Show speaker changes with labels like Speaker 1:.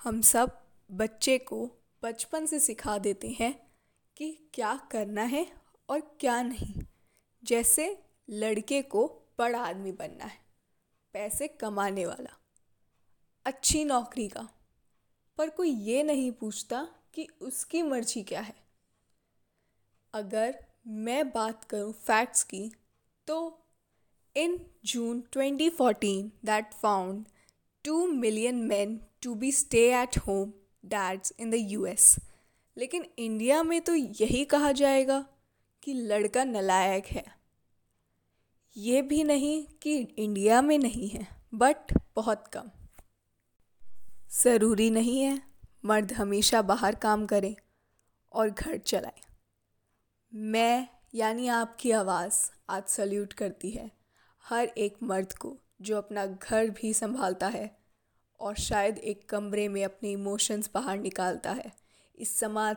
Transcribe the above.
Speaker 1: हम सब बच्चे को बचपन से सिखा देते हैं कि क्या करना है और क्या नहीं। जैसे लड़के को बड़ा आदमी बनना है, पैसे कमाने वाला, अच्छी नौकरी का। पर कोई ये नहीं पूछता कि उसकी मर्ज़ी क्या है। अगर मैं बात करूँ फैक्ट्स की तो in June 2014 that found 2 million men to be stay at home dads in the US लेकिन इंडिया में तो यही कहा जाएगा कि लड़का नलायक है। ये भी नहीं कि इंडिया में नहीं है बट बहुत कम। ज़रूरी नहीं है मर्द हमेशा बाहर काम करें और घर चलाएँ। मैं यानी आपकी आवाज़ आज सल्यूट करती है हर एक मर्द को जो अपना घर भी संभालता है। और शायद एक कमरे में अपने इमोशंस बाहर निकालता है। इस समाज